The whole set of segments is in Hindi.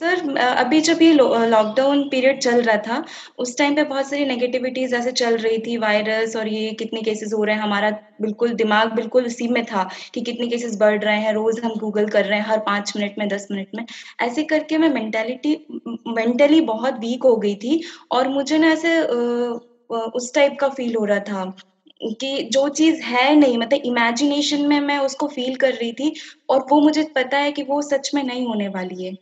सर अभी जब ये लॉकडाउन पीरियड चल रहा था, उस टाइम पे बहुत सारी नेगेटिविटीज़ ऐसे चल रही थी, वायरस और ये कितने केसेज़ हो रहे हैं, हमारा बिल्कुल दिमाग बिल्कुल उसी में था कि कितने केसेज़ बढ़ रहे हैं, रोज़ हम गूगल कर रहे हैं हर 5 मिनट में, 10 मिनट में। ऐसे करके मैं मेंटालिटी मेंटली बहुत वीक हो गई थी और मुझे ना ऐसे उस टाइप का फ़ील हो रहा था कि जो चीज़ है नहीं मतलब इमेजिनेशन में मैं उसको फ़ील कर रही थी और वो मुझे पता है कि वो सच में नहीं होने वाली है।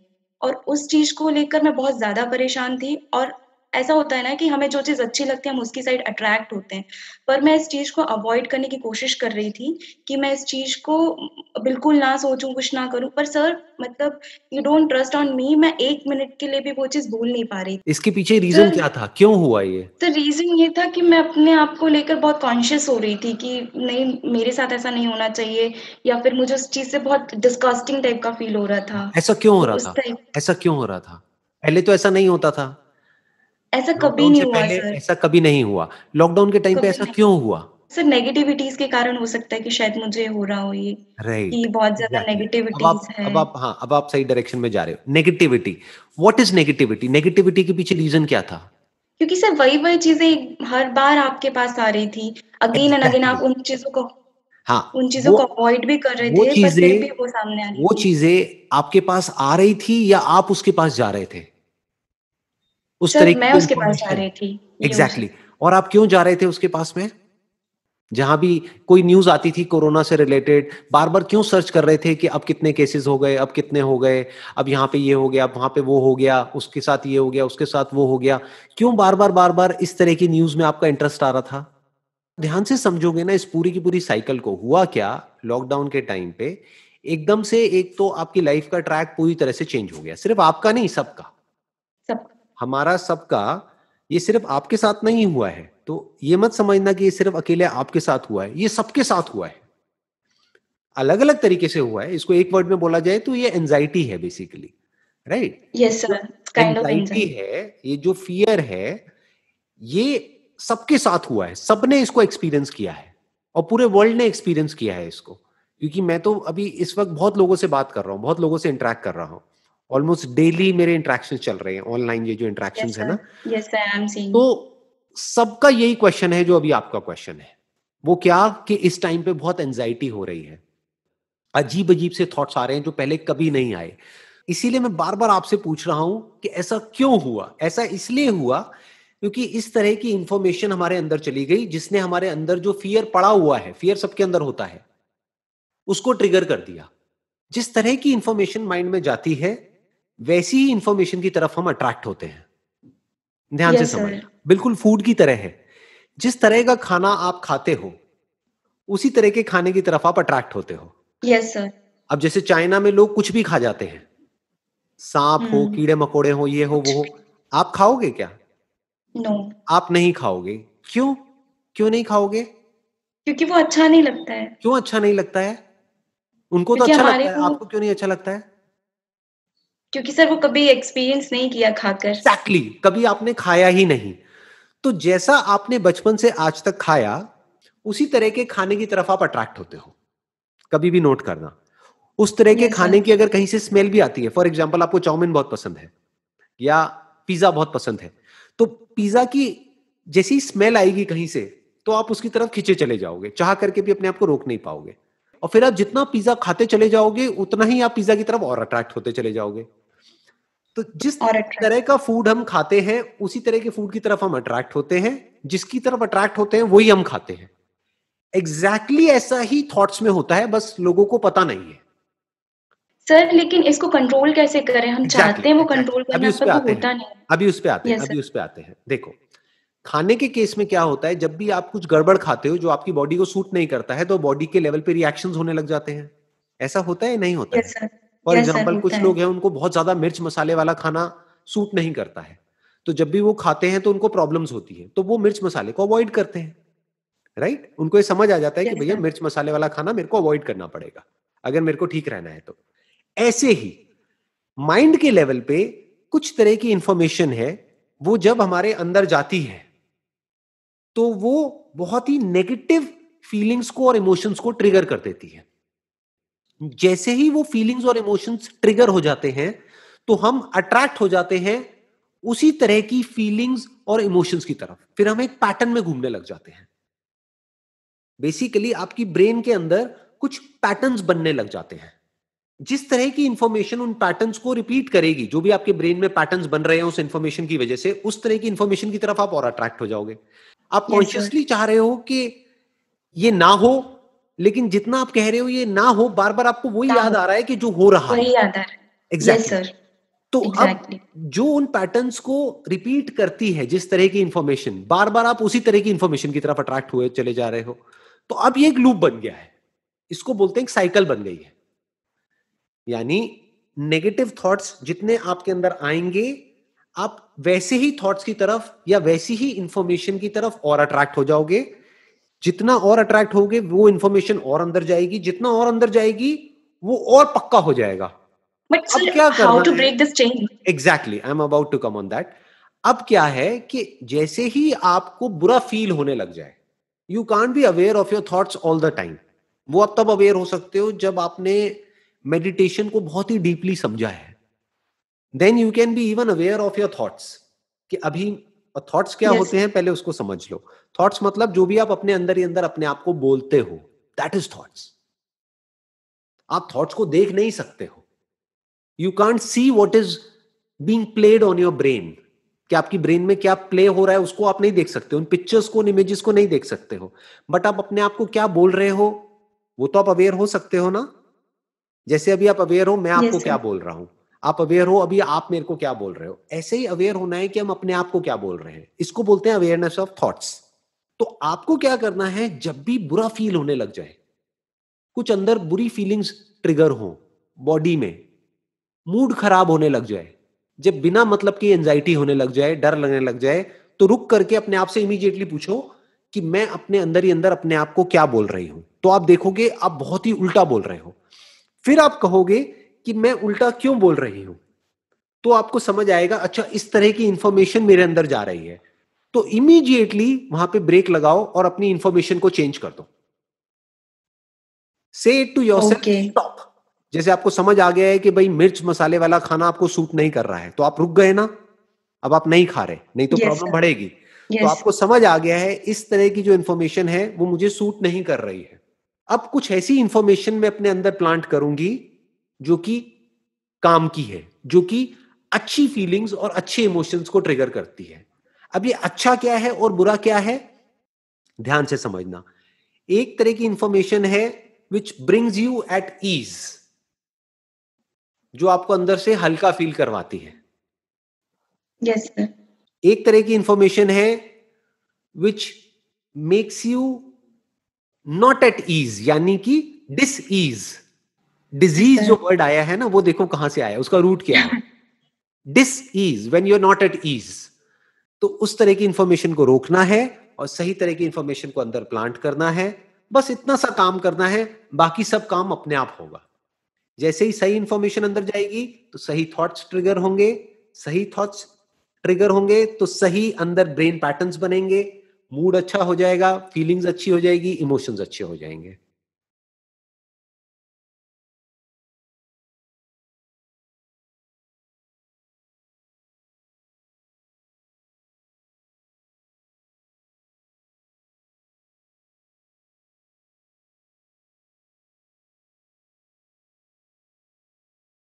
और उस चीज़ को लेकर मैं बहुत ज़्यादा परेशान थी और ऐसा होता है ना कि हमें जो चीज़ अच्छी लगती है हम उसकी साइड अट्रैक्ट होते हैं। पर मैं इस चीज़ को अवॉइड करने की कोशिश कर रही थी कि मैं इस चीज़ को बिल्कुल ना सोचूँ, कुछ ना करूँ। पर सर मतलब you don't trust on me मैं एक मिनट के लिए भी वो चीज़ भूल नहीं पा रही। इसके पीछे रीज़न क्या था? क्यों हुआ ये? तो रीज़न ये था कि मैं अपने आप को लेकर बहुत कॉन्शियस हो रही थी कि नहीं मेरे साथ ऐसा नहीं होना चाहिए या फिर मुझे उस चीज़ से बहुत डिस्गस्टिंग टाइप का फ़ील हो रहा था। ऐसा क्यों हो तो रहा था? ऐसा क्यों हो रहा था? पहले तो ऐसा नहीं होता था। ऐसा कभी नहीं हुआ सर। ऐसा कभी नहीं हुआ। लॉकडाउन के टाइम पे ऐसा क्यों हुआ? सर नेगेटिविटीज़ के कारण हो सकता है कि शायद मुझे हो रहा हो ये, राइट, कि बहुत ज़्यादा। अब नेगेटिविटीज़ आप है। अब आप हाँ, अब आप सही डायरेक्शन में जा रहे हो। Negativity, what is negativity? Negativity के पीछे रीज़न क्या था? क्योंकि सर वही-वही चीज़ें हर बार आपके पास आ रही थी। अगेन एंड अगेन आप उन चीज़ों को हाँ, उन चीज़ों को अवॉइड भी कर रहे वो थे, भी चीज़ें वो सामने आ रही वो चीज़ें आपके पास आ रही थी या आप उसके पास जा रहे थे? उस तरीके मैं उसके पास जा रही थी, एग्ज़ैक्टली सकता और आप क्यों जा रहे थे उसके पास में? जहाँ भी कोई न्यूज़ आती थी कोरोना से रिलेटेड, बार-बार क्यों सर्च कर रहे थे कि अब कितने केसेज़ हो गए, अब कितने हो गए, अब यहाँ पे ये हो गया, अब वहाँ पे वो हो गया, उसके साथ ये हो गया, उसके साथ वो हो गया। क्यों बार-बार, बार-बार इस तरह की न्यूज़ में आपका इंटरेस्ट आ रहा था? ध्यान से समझोगे ना इस पूरी की पूरी साइकिल को, हुआ क्या लॉकडाउन के टाइम पे, एकदम से एक तो आपकी लाइफ़ का ट्रैक पूरी तरह से चेंज हो गया। सिर्फ़ आपका नहीं, सबका। सब हमारा सबका ये सिर्फ़ आपके साथ नहीं हुआ है। तो ये मत समझना कि ये सिर्फ़ अकेले आपके साथ हुआ है, ये सबके साथ हुआ है। अलग-अलग तरीके से हुआ है, इसको एक वर्ड में बोला जाए तो ये एंग्ज़ायटी है बेसिकली, राइट? Yes anxiety. है, ये जो फ़ियर है, ये सबके साथ हुआ है, सबने इसको एक्सपीरियंस किया है और पूरे वर्ल्ड ने एक्सपीरियंस किया है इसको। क्योंकि मैं तो अभी इस वक़्त बहुत लोगों से बात कर रहा हूँ, बहुत लोगों से इंटरेक्ट कर रहा हूँ। ऑलमोस्ट डेली मेरे इंटरैक्शंस चल रहे हैं, ऑनलाइन ये जो यस इंटरैक्शंस है ना, sir, yes I am seeing. तो सबका यही क्वेश्चन है जो अभी आपका क्वेश्चन है। वो क्या कि इस टाइम पे बहुत एंग्ज़ायटी हो रही है। अजीब-अजीब से थॉट्स आ रहे हैं जो पहले कभी नहीं आए। इसीलिए मैं बार-बार आपसे पूछ रहा हूँ कि ऐसा क्यों हुआ? ऐसा इसलिए हुआ क्योंकि इस तरह की इंफॉर्मेशन हमारे अंदर चली गई जिसने हमारे अंदर जो फ़ियर पड़ा हुआ है, फ़ियर सबके अंदर होता है, उसको ट्रिगर कर दिया। जिस तरह की इंफॉर्मेशन माइंड में जाती है, वैसी ही इंफॉर्मेशन की तरफ़ हम अट्रैक्ट होते हैं। ध्यान yes, से समझ बिल्कुल फ़ूड की तरह है। जिस तरह का खाना आप खाते हो, उसी तरह के खाने की तरफ़ आप अट्रैक्ट होते हो। Yes sir. अब जैसे चाइना में लोग कुछ भी खा जाते हैं। सांप हो, कीड़े-मकोड़े हो, ये हो, वो हो। आप खाओगे क्या? No, no. आप नहीं खाओगे। क्यों? क्यों नहीं खाओगे? क्योंकि वो अच्छा नहीं लगता है। क्यों अच्छा नहीं लगता है? उनको तो अच्छा लगता है, आपको क्यों नहीं अच्छा लगता है? क्योंकि सर वो कभी एक्सपीरियंस नहीं किया खाकर। एग्ज़ैक्टली कभी आपने खाया ही नहीं। तो जैसा आपने बचपन से आज तक खाया, उसी तरह के खाने की तरफ़ आप अट्रैक्ट होते हो। कभी भी नोट करना। उस तरह के खाने की अगर कहीं से स्मेल भी आती है, फॉर एग्ज़ाम्पल आपको चाउमीन बहुत पसंद है या पिज़्ज़ा बहुत पसंद है, तो पिज़्ज़ा की जैसी स्मेल आएगी कहीं से, तो आप उसकी तरफ़ खींचे चले जाओगे, चाह करके भी अपने आप को रोक नहीं पाओगे। और फिर आप जितना पिज़्ज़ा खाते चले जाओगे, उतना ही आप पिज़्ज़ा की तरफ़ और अट्रैक्ट होते चले जाओगे। तो जिस तरह का फ़ूड हम खाते हैं, उसी तरह के फ़ूड की तरफ़ हम अट्रैक्ट होते हैं, जिसकी तरफ़ अट्रैक्ट होते हैं, वही हम खाते हैं। एग्ज़ैक्टली exactly ऐसा ही थॉट्स में होता है, बस लोगों को पता नहीं है। सर लेकिन इसको कंट्रोल कैसे करें? हम एग्ज़ैक्टली, चाहते हैं वो। कंट्रोल अभी करना उस पे पर आते होता हैं। नहीं अभी उस पे आते हैं अभी उस पे आते हैं। देखो, खाने के केस में क्या होता है, जब भी आप कुछ गड़बड़ खाते हो, जो आपकी बॉडी को सूट नहीं करता है, तो बॉडी के लेवल पे रिएक्शंस होने लग जाते हैं। ऐसा होता है या नहीं होता है? फॉर एग्ज़ाम्पल कुछ। लोग हैं, उनको बहुत ज़्यादा मिर्च मसाले वाला खाना सूट नहीं करता है। तो जब भी वो खाते हैं, तो उनको प्रॉब्लम्स होती है तो वो मिर्च मसाले को अवॉइड करते हैं, राइट? right? उनको ये समझ आ जाता है कि भैया मिर्च मसाले वाला खाना मेरे को अवॉइड करना पड़ेगा, अगर मेरे को ठीक रहना है तो। ऐसे ही माइंड के लेवल पे कुछ तरह की इंफॉर्मेशन है, वो जब हमारे अंदर जाती है, तो वो बहुत ही नेगेटिव फीलिंग्स को और इमोशंस को ट्रिगर कर देती है। जैसे ही वो फीलिंग्स और इमोशंस ट्रिगर हो जाते हैं, तो हम अट्रैक्ट हो जाते हैं उसी तरह की फीलिंग्स और इमोशंस की तरफ़। फिर हम एक पैटर्न में घूमने लग जाते हैं। बेसिकली आपकी ब्रेन के अंदर कुछ पैटर्न्स बनने लग जाते हैं। जिस तरह की इंफॉर्मेशन उन पैटर्न्स को रिपीट करेगी जो भी आपके ब्रेन में पैटर्न्स बन रहे हैं उस इंफॉर्मेशन की वजह से उस तरह की इंफॉर्मेशन की तरफ़ आप और अट्रैक्ट हो जाओगे। आप कॉन्शियसली yes, चाह रहे हो कि ये ना हो लेकिन जितना आप कह रहे हो ये ना हो बार बार आपको वही याद आ रहा है कि जो हो रहा वही याद आ रहा है। एग्जैक्टली yes, तो exactly. अब जो उन पैटर्न्स को रिपीट करती है जिस तरह की इंफॉर्मेशन बार बार आप उसी तरह की इंफॉर्मेशन की तरफ़ अट्रैक्ट हुए चले जा रहे हो तो अब ये एक लूप बन गया है। इसको बोलते हैं साइकिल बन गई है। यानी नेगेटिव थॉट्स जितने आपके अंदर आएँगे आप वैसे ही थॉट्स की तरफ़ या वैसी ही इंफॉर्मेशन की तरफ़ और अट्रैक्ट हो जाओगे। जितना और अट्रैक्ट होगे वो इंफॉर्मेशन और अंदर जाएगी। जितना और अंदर जाएगी वो और पक्का हो जाएगा। अब क्या करना to break this chain exactly I am about to come on that अब क्या है कि जैसे ही आपको बुरा फील होने लग जाए you can't be aware of your thoughts all the time वो आप तब अवेयर हो सकते हो जब आपने मेडिटेशन को बहुत ही डीपली समझा है। Then you can be even aware of your thoughts कि अभी थॉट्स क्या yes. होते हैं पहले उसको समझ लो। थॉट्स मतलब जो भी आप अपने अंदर ही अंदर अपने आप को बोलते हो दैट इज़ थॉट्स आप थॉट्स को देख नहीं सकते हो। You can't see what is being played on your brain कि आपकी ब्रेन में क्या प्ले हो रहा है उसको आप नहीं देख सकते उन पिक्चर्स को उन इमेजेस को नहीं देख सकते हो। बट आप अपने आप को क्या बोल रहे हो वो तो आप अवेयर हो सकते हो ना? जैसे अभी आप अवेयर हो मैं आपको yes, क्या बोल रहा हूँ। आप अवेयर हो अभी आप मेरे को क्या बोल रहे हो। ऐसे ही अवेयर होना है कि हम अपने आप को क्या बोल रहे हैं। इसको बोलते हैं अवेयरनेस ऑफ़ थॉट्स तो आपको क्या करना है, जब भी बुरा फील होने लग जाए, कुछ अंदर बुरी फीलिंग्स ट्रिगर हो बॉडी में मूड खराब होने लग जाए, जब बिना मतलब की एंजाइटी होने लग जाए, डर लगने लग जाए तो रुक करके अपने आप से इमीडिएटली पूछो कि मैं अपने अंदर ही अंदर अपने आप को क्या बोल रही हूँ। तो आप देखोगे, आप बहुत ही उल्टा बोल रहे हो। फिर आप कहोगे कि मैं उल्टा क्यों बोल रही हूँ? तो आपको समझ आएगा अच्छा इस तरह की इंफॉर्मेशन मेरे अंदर जा रही है। तो इमीडिएटली वहाँ पे ब्रेक लगाओ और अपनी इंफॉर्मेशन को चेंज कर दो। से टू योर स्टॉप जैसे आपको समझ आ गया है कि भाई मिर्च मसाले वाला खाना आपको सूट नहीं कर रहा है तो आप रुक गए ना। अब आप नहीं खा रहे नहीं तो प्रॉब्लम yes, बढ़ेगी। yes. तो आपको समझ आ गया है इस तरह की जो इंफॉर्मेशन है वो मुझे सूट नहीं कर रही है। अब कुछ ऐसी इंफॉर्मेशन मैं अपने अंदर प्लांट करूँगी जो कि काम की है जो कि अच्छी फीलिंग्स और अच्छे इमोशंस को ट्रिगर करती है। अब ये अच्छा क्या है और बुरा क्या है? ध्यान से समझना। एक तरह की इंफॉर्मेशन है which brings you at ease जो आपको अंदर से हल्का फील करवाती है। Yes, sir. एक तरह की इंफॉर्मेशन है which makes you not at ease यानी कि डिस ईज डिज़ीज़ जो वर्ड आया है ना वो देखो कहाँ से आया उसका रूट क्या है? Dis ease when you're not at ease तो उस तरह की इंफॉर्मेशन को रोकना है और सही तरह की इंफॉर्मेशन को अंदर प्लांट करना है। बस इतना सा काम करना है, बाकी सब काम अपने आप होगा। जैसे ही सही इंफॉर्मेशन अंदर जाएगी तो सही थॉट्स ट्रिगर होंगे। सही थॉट्स ट्रिगर होंगे तो सही अंदर ब्रेन पैटर्न्स बनेंगे। मूड अच्छा हो जाएगा फीलिंग्स अच्छी हो जाएगी इमोशंस अच्छे हो जाएँगे।